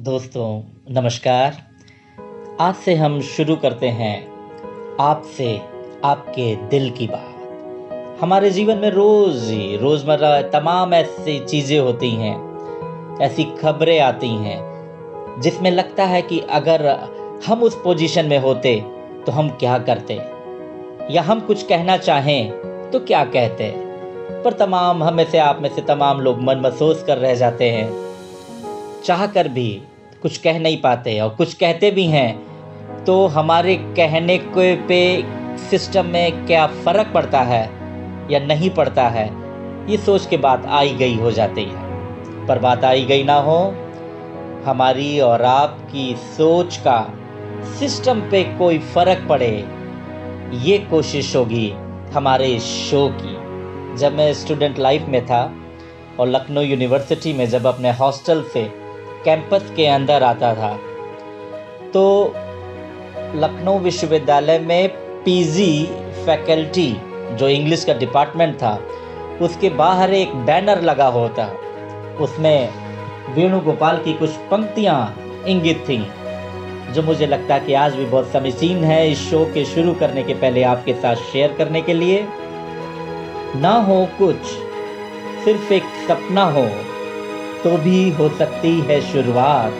दोस्तों, नमस्कार। आज से हम शुरू करते हैं आपसे आपके दिल की बात। हमारे जीवन में रोज़ रोज़मर्रा तमाम ऐसी चीज़ें होती हैं, ऐसी खबरें आती हैं, जिसमें लगता है कि अगर हम उस पोजीशन में होते तो हम क्या करते? या हम कुछ कहना चाहें तो क्या कहते? पर तमाम हमें से आप में से तमाम लोग मन महसूस कर रह जाते हैं। चाह कर भी कुछ कह नहीं पाते और कुछ कहते भी हैं तो हमारे कहने के पे सिस्टम में क्या फ़र्क पड़ता है या नहीं पड़ता है, ये सोच के बात आई गई हो जाती है। पर बात आई गई ना हो, हमारी और आपकी सोच का सिस्टम पे कोई फ़र्क पड़े, ये कोशिश होगी हमारे शो की। जब मैं स्टूडेंट लाइफ में था और लखनऊ यूनिवर्सिटी में जब अपने हॉस्टल से कैंपस के अंदर आता था। तो लखनऊ विश्वविद्यालय में पीजी फैकल्टी जो इंग्लिश का डिपार्टमेंट था, उसके बाहर एक बैनर लगा होता। उसमें वेणुगोपाल की कुछ पंक्तियाँ इंगित थीं, जो मुझे लगता है कि आज भी बहुत समीचीन है इस शो के शुरू करने के पहले आपके साथ शेयर करने के लिए। ना हो कुछ, सिर्फ़ एक सपना हो तो भी हो सकती है शुरुआत।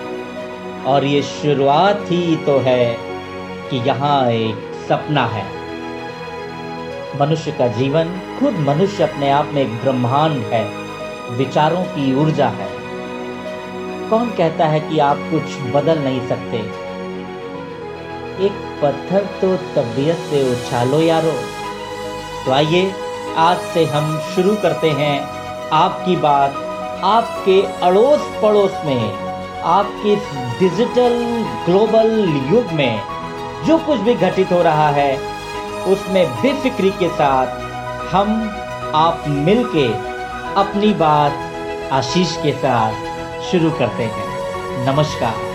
और ये शुरुआत ही तो है कि यहाँ एक सपना है। मनुष्य का जीवन खुद मनुष्य अपने आप में एक ब्रह्मांड है। विचारों की ऊर्जा है। कौन कहता है कि आप कुछ बदल नहीं सकते? एक पत्थर तो तबीयत से उछालो यारो। तो आइए, आज से हम शुरू करते हैं आपकी बात आपके अड़ोस पड़ोस में, आपके डिजिटल ग्लोबल युग में जो कुछ भी घटित हो रहा है, उसमें बेफिक्री के साथ हम आप मिलके अपनी बात आशीष के साथ शुरू करते हैं। नमस्कार।